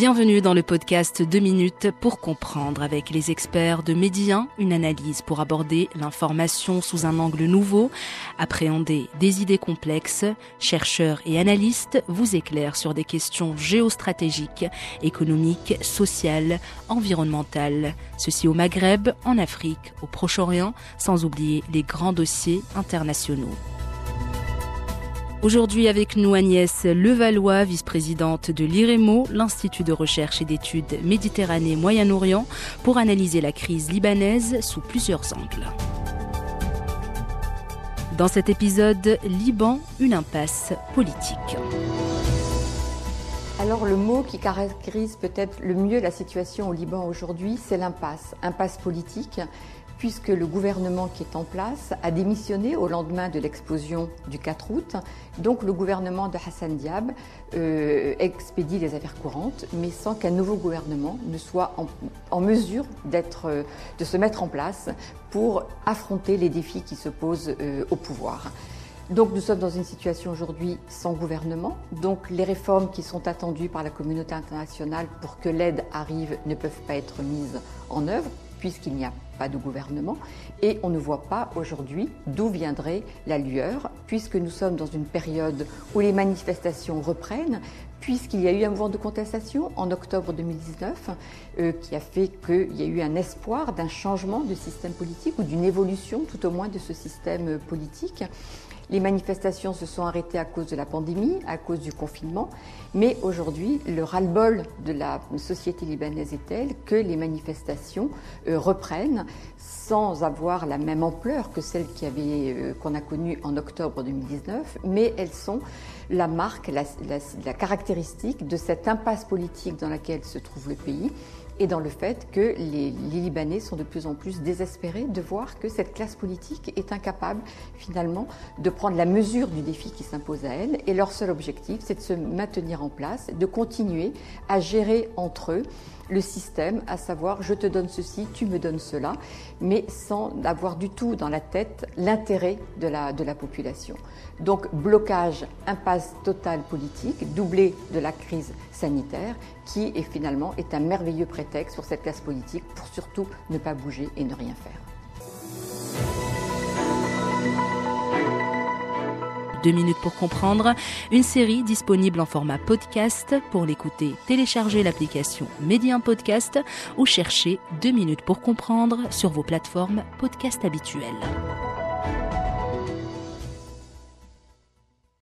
Bienvenue dans le podcast 2 minutes pour comprendre avec les experts de Médien, une analyse pour aborder l'information sous un angle nouveau, appréhender des idées complexes. Chercheurs et analystes vous éclairent sur des questions géostratégiques, économiques, sociales, environnementales. Ceci au Maghreb, en Afrique, au Proche-Orient, sans oublier les grands dossiers internationaux. Aujourd'hui avec nous Agnès Levallois, vice-présidente de l'IREMO, l'Institut de recherche et d'études Méditerranée-Moyen-Orient, pour analyser la crise libanaise sous plusieurs angles. Dans cet épisode, Liban, une impasse politique. Alors le mot qui caractérise peut-être le mieux la situation au Liban aujourd'hui, c'est l'impasse. Impasse politique, puisque le gouvernement qui est en place a démissionné au lendemain de l'explosion du 4 août. Donc le gouvernement de Hassan Diab euh, expédie les affaires courantes, mais sans qu'un nouveau gouvernement ne soit en, mesure d'être, euh, de se mettre en place pour affronter les défis qui se posent euh, au pouvoir. Donc nous sommes dans une situation aujourd'hui sans gouvernement. Donc les réformes qui sont attendues par la communauté internationale pour que l'aide arrive ne peuvent pas être mises en œuvre puisqu'il n'y a pas de gouvernement et on ne voit pas aujourd'hui d'où viendrait la lueur puisque nous sommes dans une période où les manifestations reprennent puisqu'il y a eu un mouvement de contestation en octobre 2019 euh, qui a fait qu'il y a eu un espoir d'un changement de système politique ou d'une évolution tout au moins de ce système politique. Les manifestations se sont arrêtées à cause de la pandémie, à cause du confinement, mais aujourd'hui, le ras-le-bol de la société libanaise est tel que les manifestations euh, reprennent sans avoir la même ampleur que celles qu'on euh, qu'on a connues en octobre 2019, mais elles sont la marque, la, la caractéristique de cette impasse politique dans laquelle se trouve le pays et dans le fait que les, Libanais sont de plus en plus désespérés de voir que cette classe politique est incapable finalement de prendre la mesure du défi qui s'impose à elle. Et leur seul objectif c'est de se maintenir en place, de continuer à gérer entre eux le système, à savoir je te donne ceci, tu me donnes cela, mais sans avoir du tout dans la tête l'intérêt de la, de la population. Donc blocage, impasse totale politique, doublé de la crise sanitaire, qui est finalement est un merveilleux prétexte pour cette classe politique pour surtout ne pas bouger et ne rien faire. Deux minutes pour comprendre, une série disponible en format podcast. Pour l'écouter, téléchargez l'application Médien Podcast ou cherchez Deux minutes pour comprendre sur vos plateformes podcast habituelles.